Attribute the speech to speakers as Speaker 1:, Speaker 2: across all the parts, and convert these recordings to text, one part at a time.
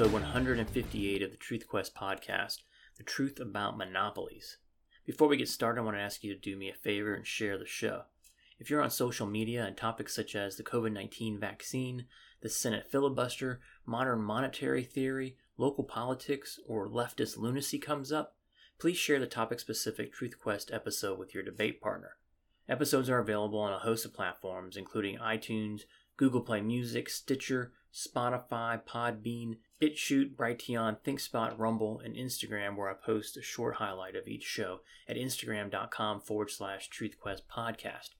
Speaker 1: episode 158 of the Truth Quest podcast, The Truth About Monopolies. Before we get started, I want to ask you to do me a favor and share the show. If you're on social media and topics such as the COVID 19 vaccine, the Senate filibuster, modern monetary theory, local politics, or leftist lunacy comes up, please share the topic specific Truth Quest episode with your debate partner. Episodes are available on a host of platforms, including iTunes, Google Play Music, Stitcher, Spotify, Podbean, BitChute, Brighteon, ThinkSpot, Rumble, and Instagram, where I post a short highlight of each show at instagram.com forward slash truthquest podcast.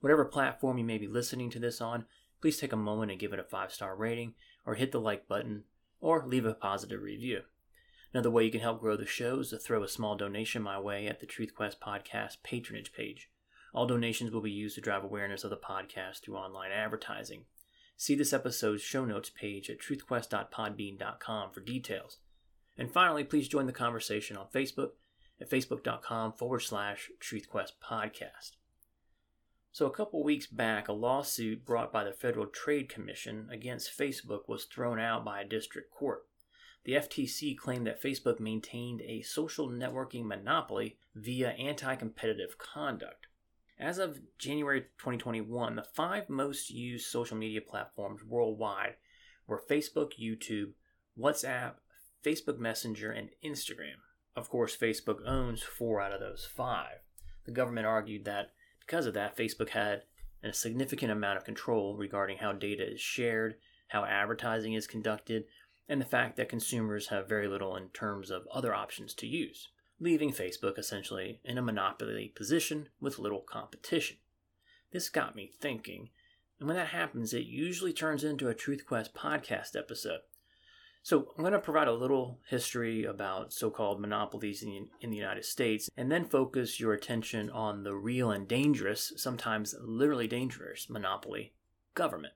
Speaker 1: Whatever platform you may be listening to this on, please take a moment and give it a five star rating, or hit the like button, or leave a positive review. Another way you can help grow the show is to throw a small donation my way at the TruthQuest Podcast patronage page. All donations will be used to drive awareness of the podcast through online advertising. See this episode's show notes page at truthquest.podbean.com for details. And finally, please join the conversation on Facebook at facebook.com forward slash truthquest podcast. So, a couple weeks back, a lawsuit brought by the Federal Trade Commission against Facebook was thrown out by a district court. The FTC claimed that Facebook maintained a social networking monopoly via anti competitive conduct. As of January 2021, the five most used social media platforms worldwide were Facebook, YouTube, WhatsApp, Facebook Messenger, and Instagram. Of course, Facebook owns four out of those five. The government argued that because of that, Facebook had a significant amount of control regarding how data is shared, how advertising is conducted, and the fact that consumers have very little in terms of other options to use leaving Facebook essentially in a monopoly position with little competition. This got me thinking, and when that happens, it usually turns into a Truth Quest podcast episode. So, I'm going to provide a little history about so called monopolies in, in the United States, and then focus your attention on the real and dangerous, sometimes literally dangerous, monopoly government.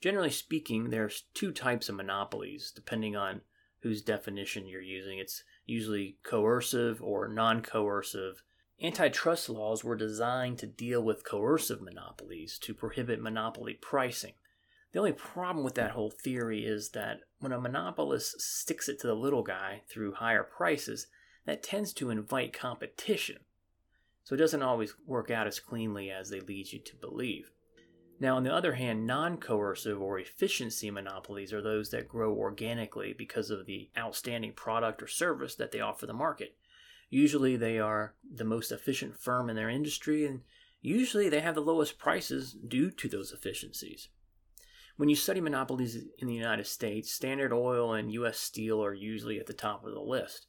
Speaker 1: Generally speaking, there's two types of monopolies, depending on whose definition you're using. It's usually coercive or non coercive. Antitrust laws were designed to deal with coercive monopolies to prohibit monopoly pricing. The only problem with that whole theory is that when a monopolist sticks it to the little guy through higher prices, that tends to invite competition. So it doesn't always work out as cleanly as they lead you to believe. Now, on the other hand, non coercive or efficiency monopolies are those that grow organically because of the outstanding product or service that they offer the market. Usually, they are the most efficient firm in their industry, and usually they have the lowest prices due to those efficiencies. When you study monopolies in the United States, Standard Oil and U.S. Steel are usually at the top of the list.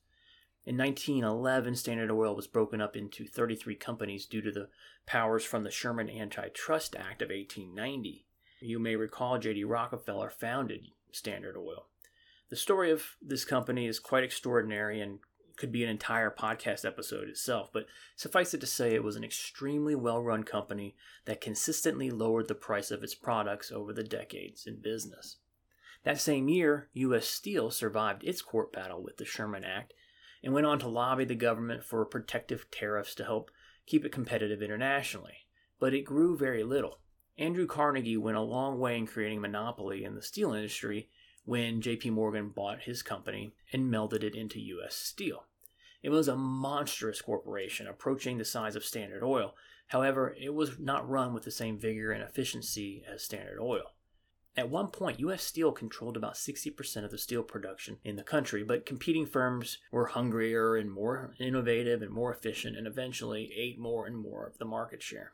Speaker 1: In 1911, Standard Oil was broken up into 33 companies due to the powers from the Sherman Antitrust Act of 1890. You may recall J.D. Rockefeller founded Standard Oil. The story of this company is quite extraordinary and could be an entire podcast episode itself, but suffice it to say, it was an extremely well run company that consistently lowered the price of its products over the decades in business. That same year, U.S. Steel survived its court battle with the Sherman Act and went on to lobby the government for protective tariffs to help keep it competitive internationally. But it grew very little. Andrew Carnegie went a long way in creating a monopoly in the steel industry when JP Morgan bought his company and melded it into US Steel. It was a monstrous corporation approaching the size of Standard Oil. However, it was not run with the same vigor and efficiency as Standard Oil. At one point, U.S. Steel controlled about 60% of the steel production in the country, but competing firms were hungrier and more innovative and more efficient and eventually ate more and more of the market share.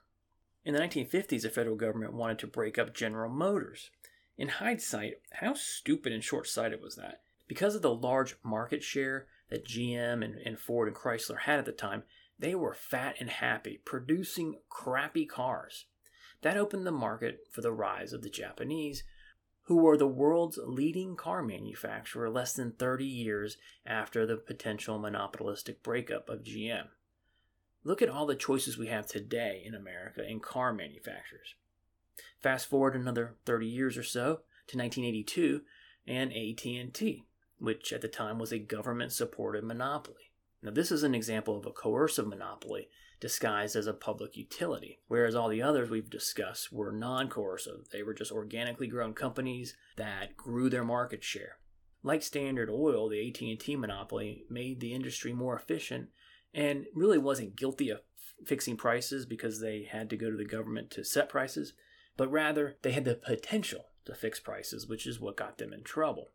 Speaker 1: In the 1950s, the federal government wanted to break up General Motors. In hindsight, how stupid and short sighted was that? Because of the large market share that GM and, and Ford and Chrysler had at the time, they were fat and happy, producing crappy cars. That opened the market for the rise of the Japanese, who were the world's leading car manufacturer less than 30 years after the potential monopolistic breakup of GM. Look at all the choices we have today in America in car manufacturers. Fast forward another 30 years or so to 1982 and AT&T, which at the time was a government-supported monopoly. Now this is an example of a coercive monopoly disguised as a public utility, whereas all the others we've discussed were non coercive. They were just organically grown companies that grew their market share. Like Standard Oil, the AT&T monopoly made the industry more efficient and really wasn't guilty of fixing prices because they had to go to the government to set prices, but rather they had the potential to fix prices, which is what got them in trouble.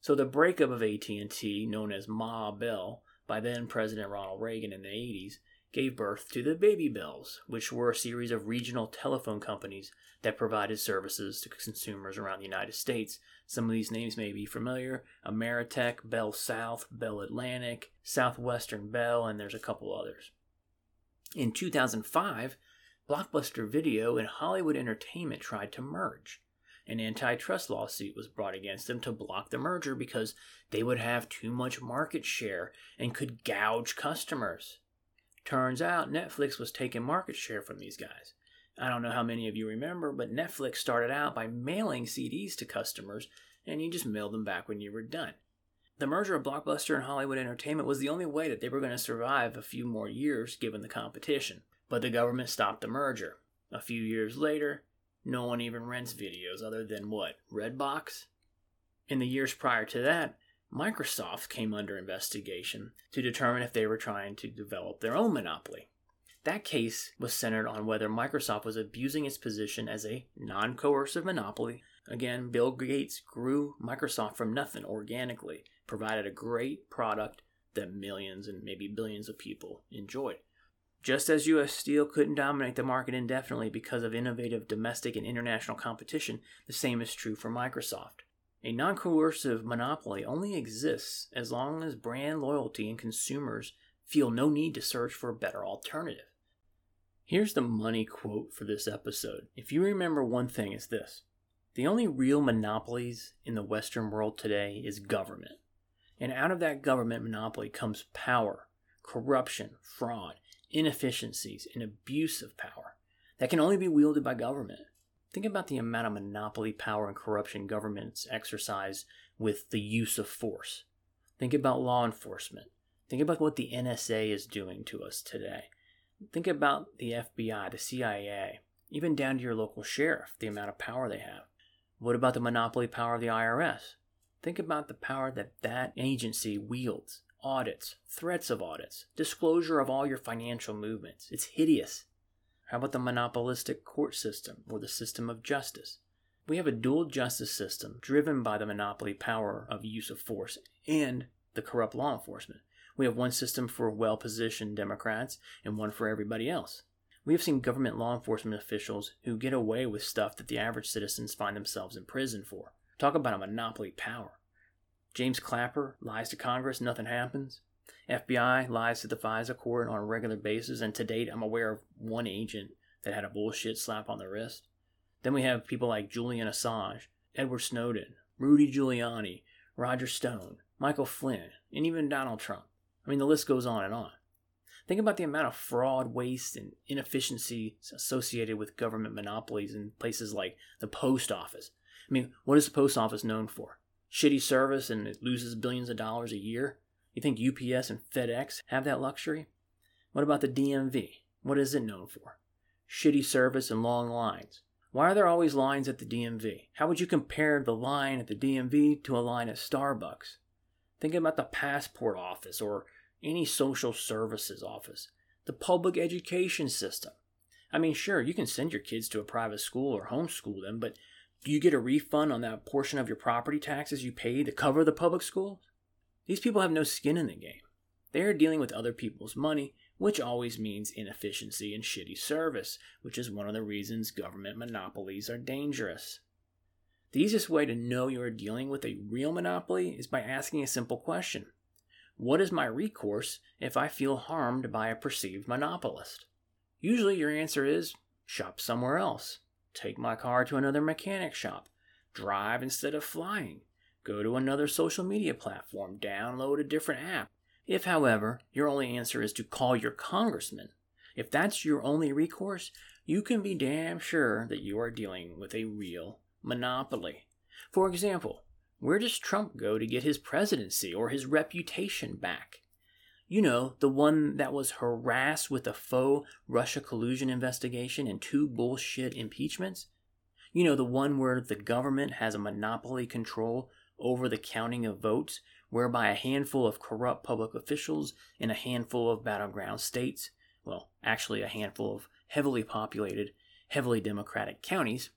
Speaker 1: So the breakup of AT&T, known as Ma Bell, by then President Ronald Reagan in the 80s, gave birth to the Baby Bells, which were a series of regional telephone companies that provided services to consumers around the United States. Some of these names may be familiar Ameritech, Bell South, Bell Atlantic, Southwestern Bell, and there's a couple others. In 2005, Blockbuster Video and Hollywood Entertainment tried to merge. An antitrust lawsuit was brought against them to block the merger because they would have too much market share and could gouge customers. Turns out Netflix was taking market share from these guys. I don't know how many of you remember, but Netflix started out by mailing CDs to customers and you just mailed them back when you were done. The merger of Blockbuster and Hollywood Entertainment was the only way that they were going to survive a few more years given the competition. But the government stopped the merger. A few years later, no one even rents videos other than what? Redbox? In the years prior to that, Microsoft came under investigation to determine if they were trying to develop their own monopoly. That case was centered on whether Microsoft was abusing its position as a non coercive monopoly. Again, Bill Gates grew Microsoft from nothing organically, provided a great product that millions and maybe billions of people enjoyed. Just as US Steel couldn't dominate the market indefinitely because of innovative domestic and international competition, the same is true for Microsoft. A non coercive monopoly only exists as long as brand loyalty and consumers feel no need to search for a better alternative. Here's the money quote for this episode. If you remember one thing, it's this the only real monopolies in the Western world today is government. And out of that government monopoly comes power, corruption, fraud, inefficiencies, and abuse of power that can only be wielded by government. Think about the amount of monopoly power and corruption governments exercise with the use of force. Think about law enforcement. Think about what the NSA is doing to us today. Think about the FBI, the CIA, even down to your local sheriff, the amount of power they have. What about the monopoly power of the IRS? Think about the power that that agency wields audits, threats of audits, disclosure of all your financial movements. It's hideous. How about the monopolistic court system or the system of justice? We have a dual justice system driven by the monopoly power of use of force and the corrupt law enforcement. We have one system for well positioned Democrats and one for everybody else. We have seen government law enforcement officials who get away with stuff that the average citizens find themselves in prison for. Talk about a monopoly power. James Clapper lies to Congress, nothing happens. FBI lies to the FISA court on a regular basis, and to date, I'm aware of one agent that had a bullshit slap on the wrist. Then we have people like Julian Assange, Edward Snowden, Rudy Giuliani, Roger Stone, Michael Flynn, and even Donald Trump. I mean, the list goes on and on. Think about the amount of fraud, waste, and inefficiency associated with government monopolies in places like the post office. I mean, what is the post office known for? Shitty service and it loses billions of dollars a year? You think UPS and FedEx have that luxury? What about the DMV? What is it known for? Shitty service and long lines. Why are there always lines at the DMV? How would you compare the line at the DMV to a line at Starbucks? Think about the passport office or any social services office, the public education system. I mean, sure, you can send your kids to a private school or homeschool them, but do you get a refund on that portion of your property taxes you pay to cover the public schools? These people have no skin in the game. They are dealing with other people's money, which always means inefficiency and shitty service, which is one of the reasons government monopolies are dangerous. The easiest way to know you are dealing with a real monopoly is by asking a simple question What is my recourse if I feel harmed by a perceived monopolist? Usually your answer is shop somewhere else, take my car to another mechanic shop, drive instead of flying, go to another social media platform, download a different app. If, however, your only answer is to call your congressman, if that's your only recourse, you can be damn sure that you are dealing with a real monopoly. For example, where does Trump go to get his presidency or his reputation back? You know, the one that was harassed with a faux Russia collusion investigation and two bullshit impeachments? You know, the one where the government has a monopoly control over the counting of votes, whereby a handful of corrupt public officials in a handful of battleground states, well, actually a handful of heavily populated, heavily Democratic counties,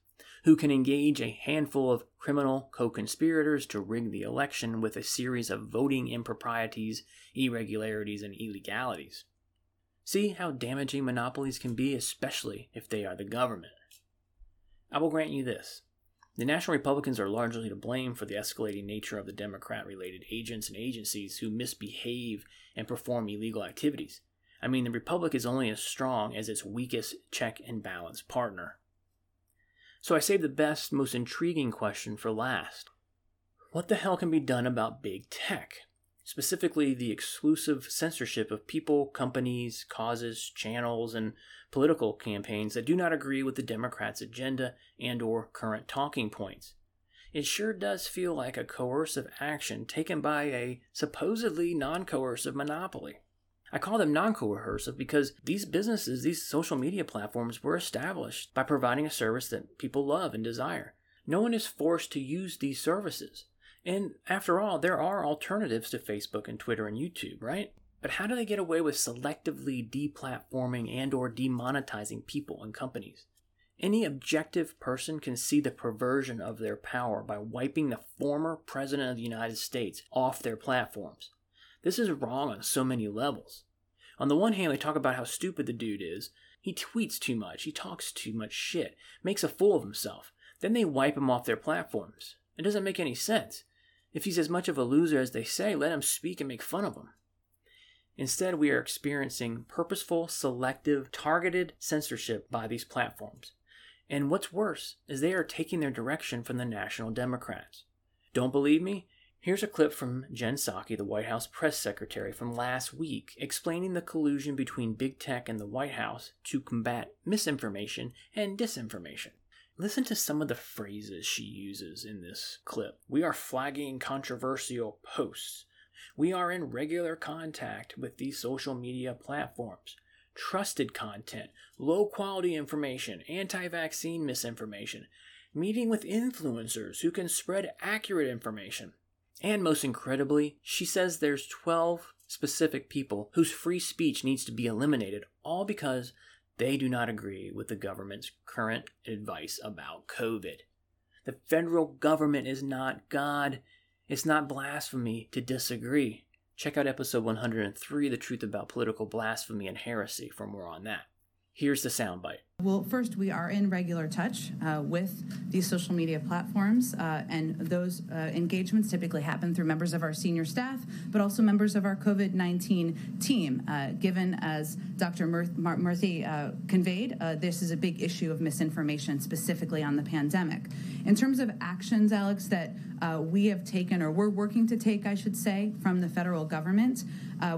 Speaker 1: who can engage a handful of criminal co conspirators to rig the election with a series of voting improprieties, irregularities, and illegalities. See how damaging monopolies can be, especially if they are the government. I will grant you this. The National Republicans are largely to blame for the escalating nature of the Democrat related agents and agencies who misbehave and perform illegal activities. I mean, the Republic is only as strong as its weakest check and balance partner. So I saved the best, most intriguing question for last. What the hell can be done about big tech? Specifically, the exclusive censorship of people, companies, causes, channels, and political campaigns that do not agree with the Democrats' agenda and or current talking points. It sure does feel like a coercive action taken by a supposedly non-coercive monopoly. I call them non coercive because these businesses, these social media platforms, were established by providing a service that people love and desire. No one is forced to use these services. And after all, there are alternatives to Facebook and Twitter and YouTube, right? But how do they get away with selectively deplatforming and or demonetizing people and companies? Any objective person can see the perversion of their power by wiping the former president of the United States off their platforms. This is wrong on so many levels. On the one hand, they talk about how stupid the dude is. He tweets too much, he talks too much shit, makes a fool of himself. Then they wipe him off their platforms. It doesn't make any sense. If he's as much of a loser as they say, let him speak and make fun of him. Instead, we are experiencing purposeful, selective, targeted censorship by these platforms. And what's worse is they are taking their direction from the National Democrats. Don't believe me? Here's a clip from Jen Psaki, the White House press secretary, from last week, explaining the collusion between big tech and the White House to combat misinformation and disinformation. Listen to some of the phrases she uses in this clip. We are flagging controversial posts. We are in regular contact with these social media platforms. Trusted content, low quality information, anti vaccine misinformation, meeting with influencers who can spread accurate information. And most incredibly, she says there's 12 specific people whose free speech needs to be eliminated, all because they do not agree with the government's current advice about COVID. The federal government is not God. It's not blasphemy to disagree. Check out episode 103, The Truth About Political Blasphemy and Heresy, for more on that. Here's the soundbite.
Speaker 2: Well, first, we are in regular touch uh, with these social media platforms, uh, and those uh, engagements typically happen through members of our senior staff, but also members of our COVID 19 team. Uh, given, as Dr. Murthy uh, conveyed, uh, this is a big issue of misinformation, specifically on the pandemic. In terms of actions, Alex, that we have taken, or we're working to take, I should say, from the federal government,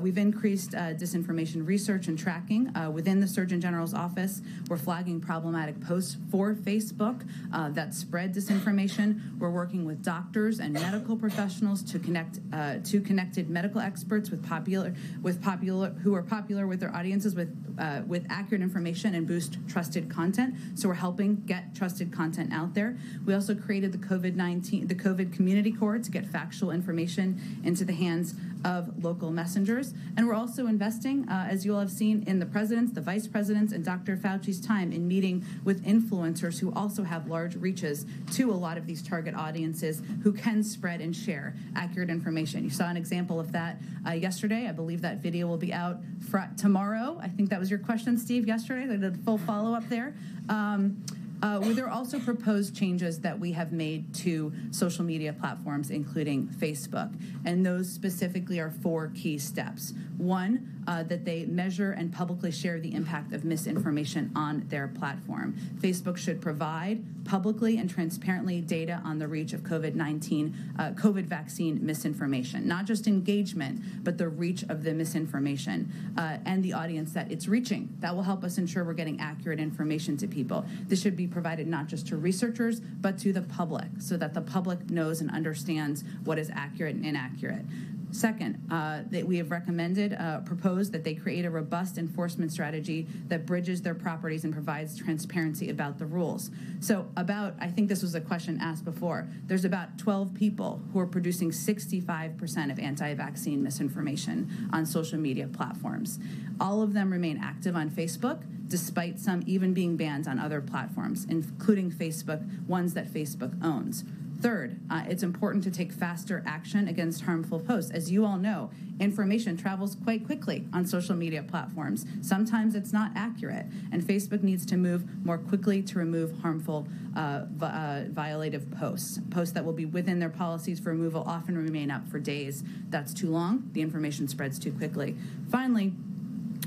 Speaker 2: we've increased disinformation research and tracking within the Surgeon General's office. We're flagging problematic posts for Facebook uh, that spread disinformation. We're working with doctors and medical professionals to connect uh, to connected medical experts with popular with popular who are popular with their audiences with uh, with accurate information and boost trusted content. So we're helping get trusted content out there. We also created the COVID nineteen the COVID Community Corps to get factual information into the hands of local messengers. And we're also investing, uh, as you all have seen, in the presidents, the vice presidents, and Dr. Fauci's time in meeting with influencers who also have large reaches to a lot of these target audiences who can spread and share accurate information. You saw an example of that uh, yesterday. I believe that video will be out fr- tomorrow. I think that was your question, Steve, yesterday. They did a full follow up there. Um, uh, there are also proposed changes that we have made to social media platforms, including Facebook. And those specifically are four key steps. One, uh, that they measure and publicly share the impact of misinformation on their platform. Facebook should provide publicly and transparently data on the reach of COVID 19, uh, COVID vaccine misinformation, not just engagement, but the reach of the misinformation uh, and the audience that it's reaching. That will help us ensure we're getting accurate information to people. This should be provided not just to researchers, but to the public so that the public knows and understands what is accurate and inaccurate. Second, uh, that we have recommended, uh, proposed that they create a robust enforcement strategy that bridges their properties and provides transparency about the rules. So, about, I think this was a question asked before, there's about 12 people who are producing 65% of anti vaccine misinformation on social media platforms. All of them remain active on Facebook, despite some even being banned on other platforms, including Facebook, ones that Facebook owns. Third, uh, it's important to take faster action against harmful posts. As you all know, information travels quite quickly on social media platforms. Sometimes it's not accurate, and Facebook needs to move more quickly to remove harmful, uh, uh, violative posts. Posts that will be within their policies for removal often remain up for days. That's too long, the information spreads too quickly. Finally,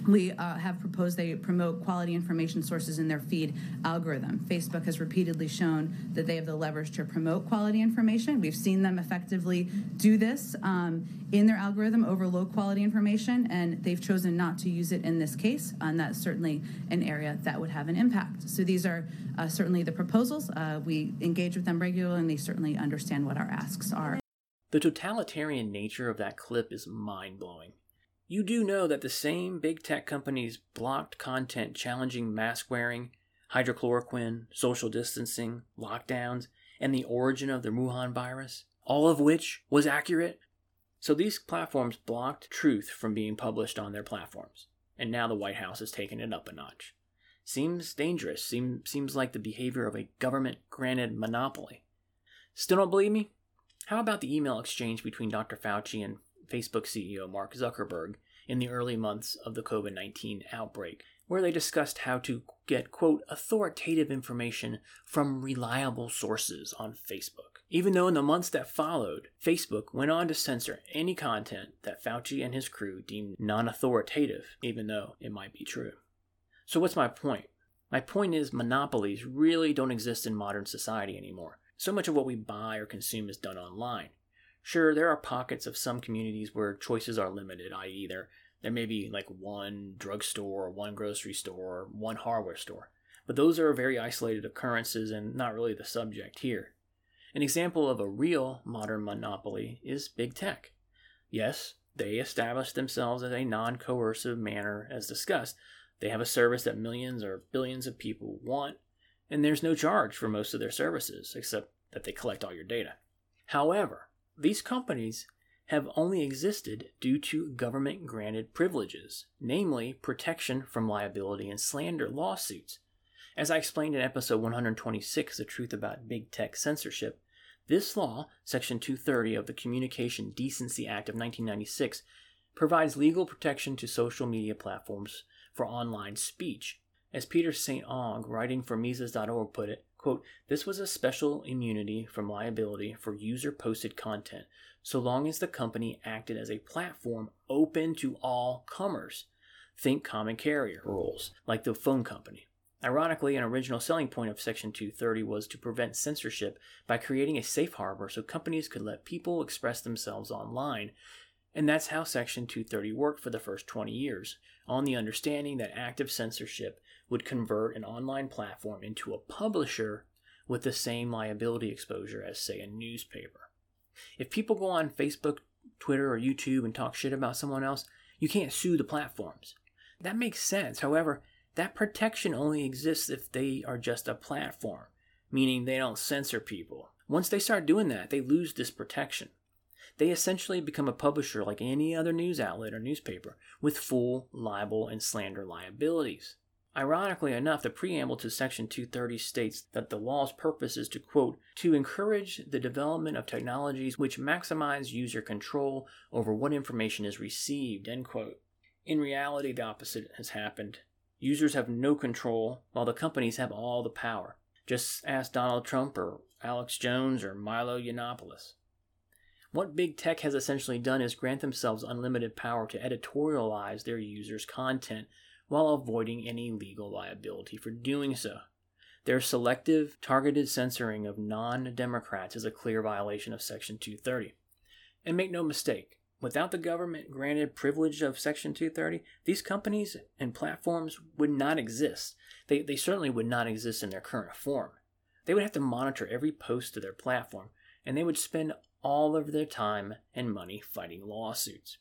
Speaker 2: we uh, have proposed they promote quality information sources in their feed algorithm. Facebook has repeatedly shown that they have the leverage to promote quality information. We've seen them effectively do this um, in their algorithm over low quality information, and they've chosen not to use it in this case, and that's certainly an area that would have an impact. So these are uh, certainly the proposals. Uh, we engage with them regularly, and they certainly understand what our asks are.
Speaker 1: The totalitarian nature of that clip is mind blowing. You do know that the same big tech companies blocked content challenging mask wearing, hydrochloroquine, social distancing, lockdowns, and the origin of the Wuhan virus, all of which was accurate. So these platforms blocked truth from being published on their platforms, and now the White House has taken it up a notch. Seems dangerous, seem, seems like the behavior of a government granted monopoly. Still don't believe me? How about the email exchange between Dr. Fauci and Facebook CEO Mark Zuckerberg in the early months of the COVID 19 outbreak, where they discussed how to get, quote, authoritative information from reliable sources on Facebook. Even though in the months that followed, Facebook went on to censor any content that Fauci and his crew deemed non authoritative, even though it might be true. So, what's my point? My point is, monopolies really don't exist in modern society anymore. So much of what we buy or consume is done online. Sure, there are pockets of some communities where choices are limited, i.e., there, there may be like one drugstore or one grocery store or one hardware store. But those are very isolated occurrences and not really the subject here. An example of a real modern monopoly is big tech. Yes, they established themselves in a non coercive manner, as discussed. They have a service that millions or billions of people want, and there's no charge for most of their services, except that they collect all your data. However, these companies have only existed due to government granted privileges, namely protection from liability and slander lawsuits. As I explained in episode 126, The Truth About Big Tech Censorship, this law, Section 230 of the Communication Decency Act of 1996, provides legal protection to social media platforms for online speech. As Peter St. Onge, writing for Mises.org, put it, quote, this was a special immunity from liability for user posted content, so long as the company acted as a platform open to all comers. Think common carrier rules, like the phone company. Ironically, an original selling point of Section 230 was to prevent censorship by creating a safe harbor so companies could let people express themselves online. And that's how Section 230 worked for the first 20 years, on the understanding that active censorship would convert an online platform into a publisher with the same liability exposure as, say, a newspaper. If people go on Facebook, Twitter, or YouTube and talk shit about someone else, you can't sue the platforms. That makes sense. However, that protection only exists if they are just a platform, meaning they don't censor people. Once they start doing that, they lose this protection. They essentially become a publisher like any other news outlet or newspaper with full libel and slander liabilities. Ironically enough, the preamble to Section 230 states that the law's purpose is to, quote, to encourage the development of technologies which maximize user control over what information is received, end quote. In reality, the opposite has happened. Users have no control, while the companies have all the power. Just ask Donald Trump or Alex Jones or Milo Yiannopoulos. What big tech has essentially done is grant themselves unlimited power to editorialize their users' content while avoiding any legal liability for doing so. Their selective, targeted censoring of non Democrats is a clear violation of Section 230. And make no mistake, without the government granted privilege of Section 230, these companies and platforms would not exist. They, they certainly would not exist in their current form. They would have to monitor every post to their platform, and they would spend all of their time and money fighting lawsuits.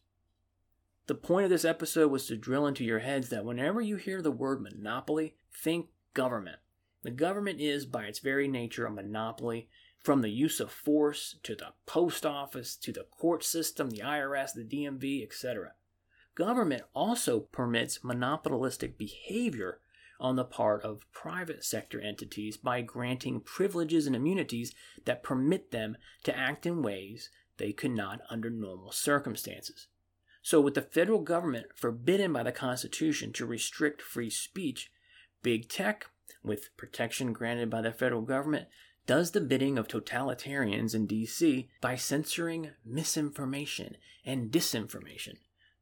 Speaker 1: The point of this episode was to drill into your heads that whenever you hear the word monopoly, think government. The government is, by its very nature, a monopoly from the use of force to the post office to the court system, the IRS, the DMV, etc. Government also permits monopolistic behavior on the part of private sector entities by granting privileges and immunities that permit them to act in ways they could not under normal circumstances. So, with the federal government forbidden by the Constitution to restrict free speech, big tech, with protection granted by the federal government, does the bidding of totalitarians in DC by censoring misinformation and disinformation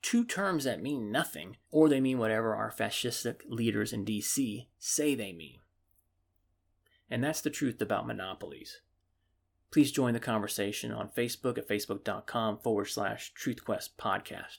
Speaker 1: two terms that mean nothing, or they mean whatever our fascistic leaders in DC say they mean. And that's the truth about monopolies. Please join the conversation on Facebook at facebook.com forward slash truthquest podcast.